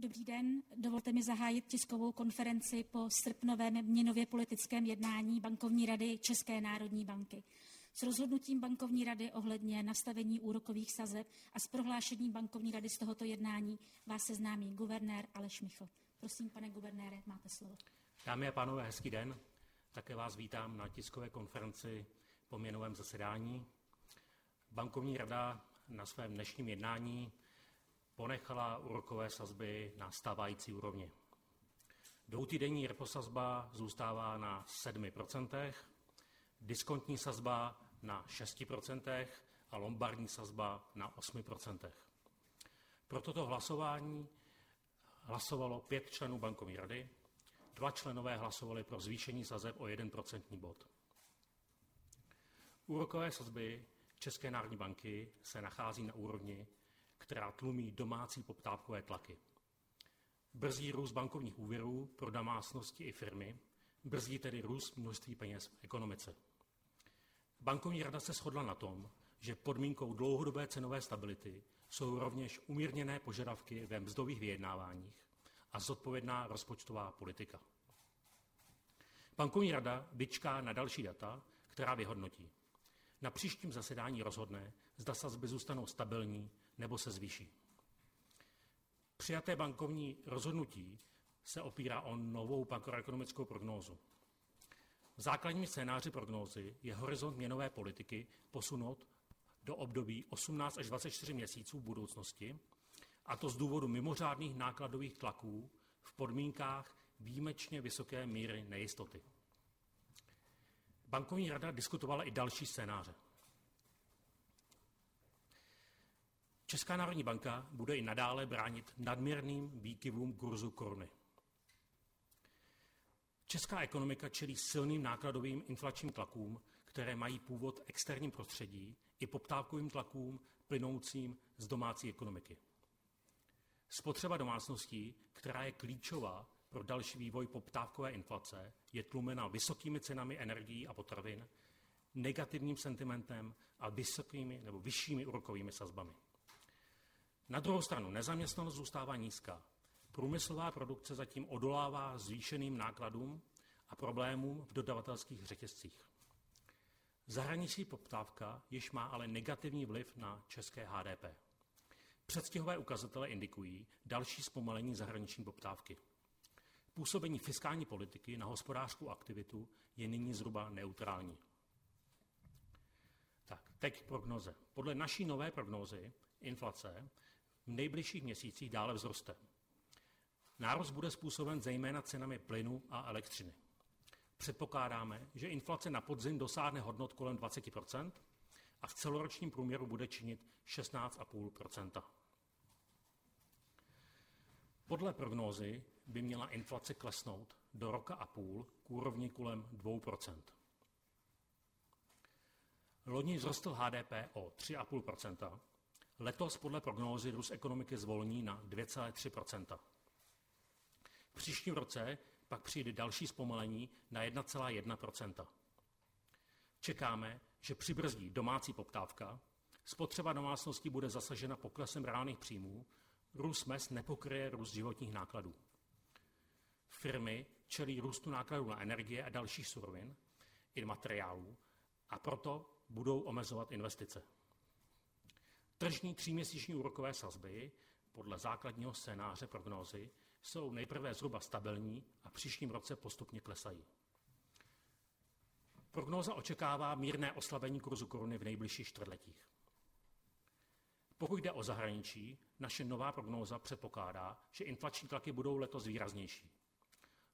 Dobrý den, dovolte mi zahájit tiskovou konferenci po srpnovém měnově politickém jednání bankovní rady České národní banky. S rozhodnutím bankovní rady ohledně nastavení úrokových sazeb a s prohlášením bankovní rady z tohoto jednání vás seznámí guvernér Aleš Michl. Prosím, pane guvernére, máte slovo. Dámy a pánové, hezký den. Také vás vítám na tiskové konferenci po měnovém zasedání. Bankovní rada na svém dnešním jednání ponechala úrokové sazby na stávající úrovni. Dvoutýdenní reposazba zůstává na 7%, diskontní sazba na 6% a lombardní sazba na 8%. Pro toto hlasování hlasovalo pět členů bankovní rady, dva členové hlasovali pro zvýšení sazeb o 1% bod. Úrokové sazby České národní banky se nachází na úrovni, která tlumí domácí poptávkové tlaky. Brzdí růst bankovních úvěrů pro domácnosti i firmy, brzdí tedy růst množství peněz v ekonomice. Bankovní rada se shodla na tom, že podmínkou dlouhodobé cenové stability jsou rovněž umírněné požadavky ve mzdových vyjednáváních a zodpovědná rozpočtová politika. Bankovní rada vyčká na další data, která vyhodnotí. Na příštím zasedání rozhodne, zda sazby zůstanou stabilní nebo se zvýší. Přijaté bankovní rozhodnutí se opírá o novou makroekonomickou prognózu. V základním scénáři prognózy je horizont měnové politiky posunout do období 18 až 24 měsíců v budoucnosti, a to z důvodu mimořádných nákladových tlaků v podmínkách výjimečně vysoké míry nejistoty. Bankovní rada diskutovala i další scénáře. Česká národní banka bude i nadále bránit nadměrným výkyvům kurzu koruny. Česká ekonomika čelí silným nákladovým inflačním tlakům, které mají původ externím prostředí i poptávkovým tlakům plynoucím z domácí ekonomiky. Spotřeba domácností, která je klíčová pro další vývoj poptávkové inflace, je tlumena vysokými cenami energií a potravin, negativním sentimentem a vysokými nebo vyššími úrokovými sazbami. Na druhou stranu nezaměstnanost zůstává nízká. Průmyslová produkce zatím odolává zvýšeným nákladům a problémům v dodavatelských řetězcích. Zahraniční poptávka již má ale negativní vliv na české HDP. Předstihové ukazatele indikují další zpomalení zahraniční poptávky. Působení fiskální politiky na hospodářskou aktivitu je nyní zhruba neutrální. Tak, teď prognoze. Podle naší nové prognózy inflace v nejbližších měsících dále vzroste. Nárost bude způsoben zejména cenami plynu a elektřiny. Předpokládáme, že inflace na podzim dosáhne hodnot kolem 20% a v celoročním průměru bude činit 16,5% Podle prognózy by měla inflace klesnout do roka a půl k úrovni kolem 2% Loni vzrostl HDP o 3,5 Letos podle prognózy růst ekonomiky zvolní na 2,3% V příštím roce pak přijde další zpomalení na 1,1% Čekáme, že přibrzdí domácí poptávka, spotřeba domácností bude zasažena poklesem reálných příjmů, růst mest nepokryje růst životních nákladů. Firmy čelí růstu nákladů na energie a dalších surovin i materiálů a proto budou omezovat investice. Tržní tříměsíční úrokové sazby podle základního scénáře prognózy jsou nejprve zhruba stabilní a příštím roce postupně klesají. Prognóza očekává mírné oslabení kurzu koruny v nejbližších čtvrtletích. Pokud jde o zahraničí, naše nová prognóza předpokládá, že inflační tlaky budou letos výraznější.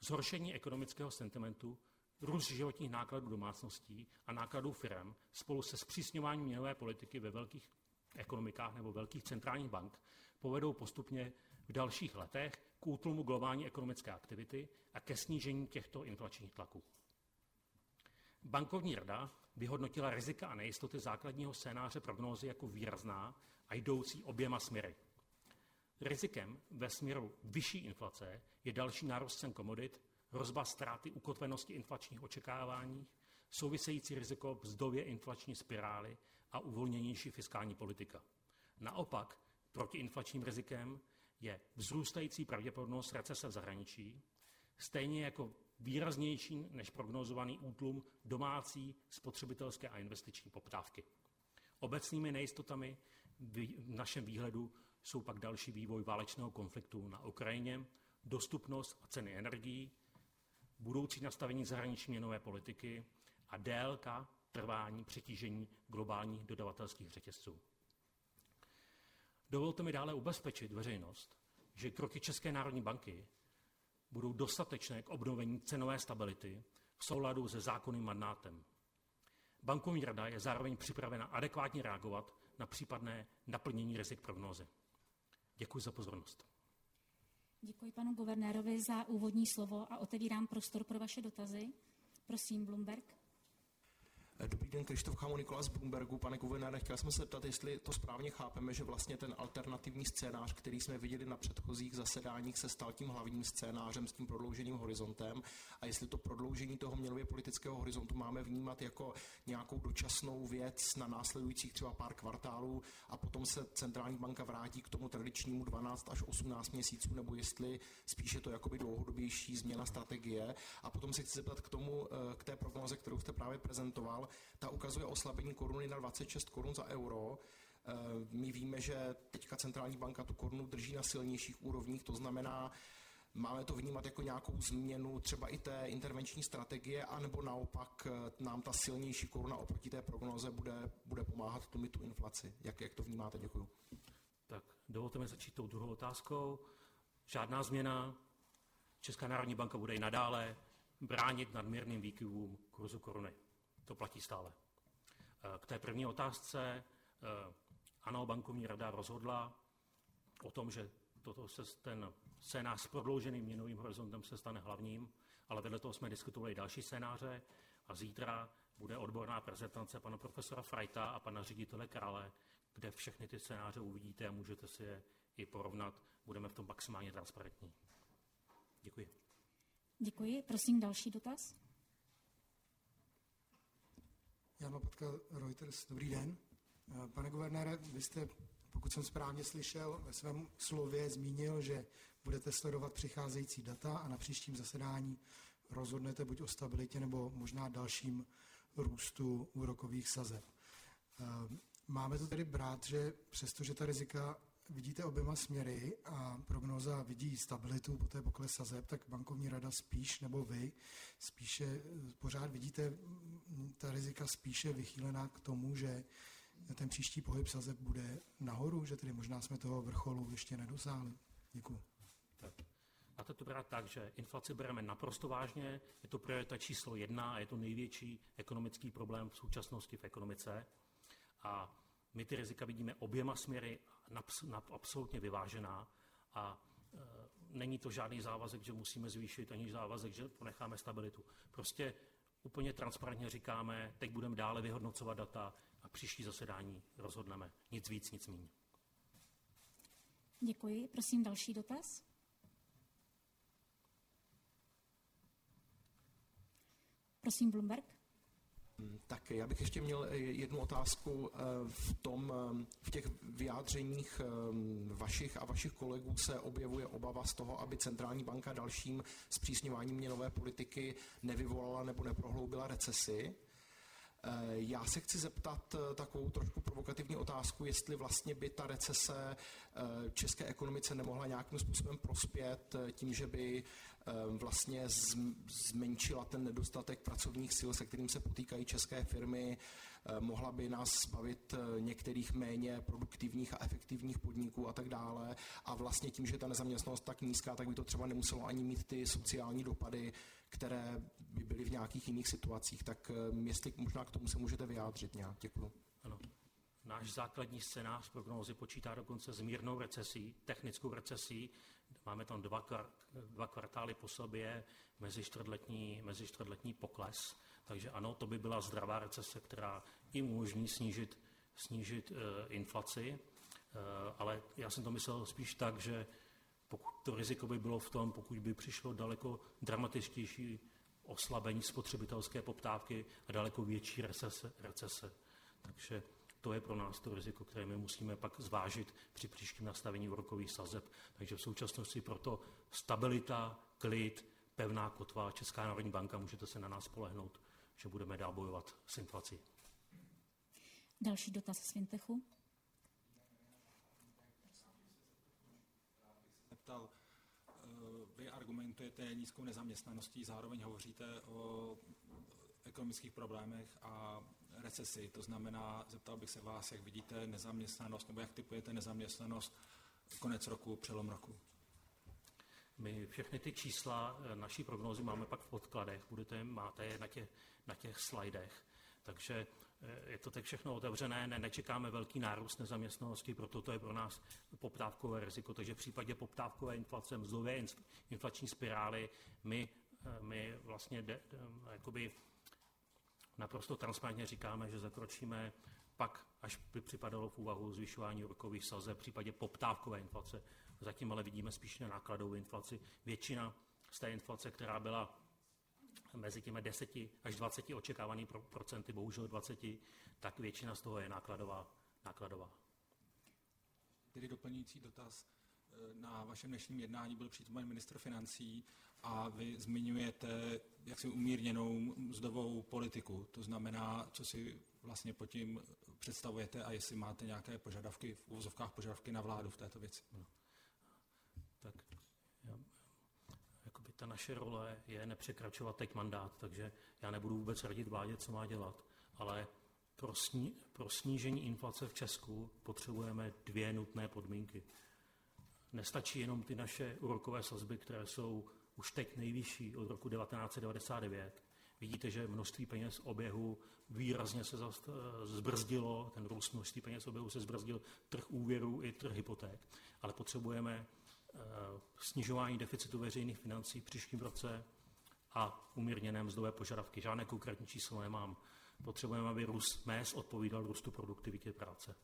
Zhoršení ekonomického sentimentu, růst životních nákladů domácností a nákladů firm spolu se zpřísňováním měnové politiky ve velkých ekonomikách nebo velkých centrálních bank povedou postupně v dalších letech k útlumu globální ekonomické aktivity a ke snížení těchto inflačních tlaků. Bankovní rada vyhodnotila rizika a nejistoty základního scénáře prognózy jako výrazná a jdoucí oběma směry. Rizikem ve směru vyšší inflace je další nárůst cen komodit, hrozba ztráty ukotvenosti inflačních očekávání, související riziko vzdově inflační spirály a uvolněnější fiskální politika. Naopak, proti inflačním rizikem je vzrůstající pravděpodobnost recese v zahraničí, stejně jako výraznější než prognozovaný útlum domácí spotřebitelské a investiční poptávky. Obecnými nejistotami v našem výhledu jsou pak další vývoj válečného konfliktu na Ukrajině, dostupnost a ceny energií, budoucí nastavení zahraniční měnové politiky a délka trvání přetížení globálních dodavatelských řetězců. Dovolte mi dále ubezpečit veřejnost, že kroky České národní banky budou dostatečné k obnovení cenové stability v souladu se zákonným mandátem. Bankovní rada je zároveň připravena adekvátně reagovat na případné naplnění rizik prognózy. Děkuji za pozornost. Děkuji panu guvernérovi za úvodní slovo a otevírám prostor pro vaše dotazy. Prosím, Bloomberg. Dobrý den, Krištof Chamo, Nikola z Bloombergu. Pane guvernére, chtěl jsem se zeptat, jestli to správně chápeme, že vlastně ten alternativní scénář, který jsme viděli na předchozích zasedáních, se stal tím hlavním scénářem s tím prodlouženým horizontem a jestli to prodloužení toho měnově politického horizontu máme vnímat jako nějakou dočasnou věc na následujících třeba pár kvartálů a potom se centrální banka vrátí k tomu tradičnímu 12 až 18 měsíců, nebo jestli spíše to jakoby dlouhodobější změna strategie. A potom se chci zeptat k tomu, eh, k té prognoze, kterou jste právě prezentoval, ta ukazuje oslabení koruny na 26 korun za euro. Eh, my víme, že teďka centrální banka tu korunu drží na silnějších úrovních, to znamená, Máme to vnímat jako nějakou změnu třeba i té intervenční strategie, anebo naopak eh, nám ta silnější koruna oproti té prognoze bude, bude pomáhat tlumit tu inflaci. Jak, jak to vnímáte? Děkuji. Tak dovolte mi začít tou druhou otázkou. Žádná změna. Česká národní banka bude i nadále bránit nadměrným výkyvům kurzu koruny. To platí stále. Eh, k té první otázce. Eh, ano, bankovní rada rozhodla o tom, že toto se, ten scénář s prodlouženým měnovým horizontem se stane hlavním, ale vedle toho jsme diskutovali další scénáře a zítra bude odborná prezentace pana profesora Frajta a pana ředitele Krále, kde všechny ty scénáře uvidíte a můžete si je i porovnat. Budeme v tom maximálně transparentní. Děkuji. Děkuji. Prosím další dotaz. Jan Lopatka, Reuters, dobrý den. Eh, pane guvernére, vy jste, pokud jsem správně slyšel, ve svém slově zmínil, že budete sledovat přicházející data a na příštím zasedání rozhodnete buď o stabilitě nebo možná dalším růstu úrokových sazeb. Eh, máme to tedy brát, že přestože ta rizika vidíte oběma směry a prognóza vidí stabilitu, poté pokles sazeb, tak bankovní rada spíš, nebo vy, spíše pořád vidíte ta rizika spíše vychýlená k tomu, že ten příští pohyb sazeb bude nahoru, že tedy možná jsme toho vrcholu ještě nedosáhli. Děkuji. Tak. A to brát tak, že inflaci bereme naprosto vážně, je to priorita číslo jedna a je to největší ekonomický problém v současnosti v ekonomice. A my ty rizika vidíme oběma směry absolutně vyvážená a e, není to žádný závazek, že musíme zvýšit, ani závazek, že ponecháme stabilitu. Prostě úplně transparentně říkáme, teď budeme dále vyhodnocovat data a příští zasedání rozhodneme. Nic víc, nic méně. Děkuji. Prosím další dotaz. Prosím, Bloomberg. Tak já bych ještě měl eh, jednu otázku. Eh, v, tom, eh, v těch vyjádřeních vašich a vašich kolegů se objevuje obava z toho, aby centrální banka dalším zpřísňováním měnové politiky nevyvolala nebo neprohloubila recesi. Já se chci zeptat takovou trošku provokativní otázku, jestli vlastně by ta recese české ekonomice nemohla nějakým způsobem prospět tím, že by vlastně zmenšila ten nedostatek pracovních sil, se kterým se potýkají české firmy, mohla by nás zbavit eh, některých méně produktivních a efektivních podniků a tak dále. A vlastně tím, že ta nezaměstnanost tak nízká, tak by to třeba nemuselo ani mít ty sociální dopady, které by byly v nějakých jiných situacích. Tak ehm, jestli možná k tomu se můžete vyjádřit nějak. Děkuji. Ano. Náš základní scénář prognózy počítá dokonce s mírnou recesí, technickou recesí, Máme tam dva, dva kvartály po sobě, mezi mezi čtvrtletní pokles. Takže ano, to by byla zdravá recese, která i umožní snížit, snížit uh, inflaci. Uh, ale já jsem to myslel spíš tak, že pokud to riziko by bylo v tom, pokud by přišlo daleko dramatičtější oslabení spotřebitelské poptávky a daleko větší recese. recese. Takže To je pro nás to riziko, které my musíme pak zvážit při příštím nastavení úrokových sazeb. Takže v současnosti proto stabilita, klid, pevná kotva, Česká národní banka, můžete se na nás spolehnout, že budeme dál bojovat s inflací. Další dotaz z Fintechu. Ptal, eh, vy argumentujete nízkou nezaměstnaností, zároveň hovoříte o ekonomických problémech a recesi. To znamená, zeptal bych se vás, jak vidíte nezaměstnanost, nebo jak typujete nezaměstnanost konec roku, přelom roku. My všechny ty čísla eh, naší prognózy máme pak v podkladech, budete, máte je na těch, na těch slajdech. Takže eh, je to tak všechno otevřené, ne, nečekáme velký nárůst nezaměstnanosti, proto to je pro nás poptávkové riziko. Takže v případě poptávkové inflace, mzdové inflační spirály, my, eh, my vlastně de, de, jakoby naprosto transparentně říkáme, že zakročíme pak, až by připadalo v úvahu zvyšování rokových sazeb v případě poptávkové inflace. Zatím ale vidíme spíš na nákladovou inflaci. Většina z té inflace, která byla mezi těmi 10 až 20 očekávanými procenty, bohužel 20, tak většina z toho je nákladová. nákladová. Tedy doplňující dotaz. Na vašem dnešním jednání byl přítomen ministr financí a vy zmiňujete jaksi umírněnou mzdovou politiku. To znamená, co si vlastně pod tím představujete a jestli máte nějaké požadavky, v úvozovkách požadavky na vládu v této věci. No. Tak já, jakoby ta naše role je nepřekračovat teď mandát, takže já nebudu vůbec radit vládě, co má dělat, ale pro, sní, pro snížení inflace v Česku potřebujeme dvě nutné podmínky. Nestačí jenom ty naše úrokové sazby, které jsou už teď nejvyšší od roku 1999. Vidíte, že množství peněz oběhu výrazně se zbrzdilo, ten růst množství peněz oběhu se zbrzdil, trh úvěrů i trh hypoték, ale potřebujeme eh, snižování deficitu veřejných financí v příštím roce a umírněné mzdové požadavky. Žádné konkrétní číslo nemám. Potřebujeme, aby růst mest odpovídal růstu produktivitě práce.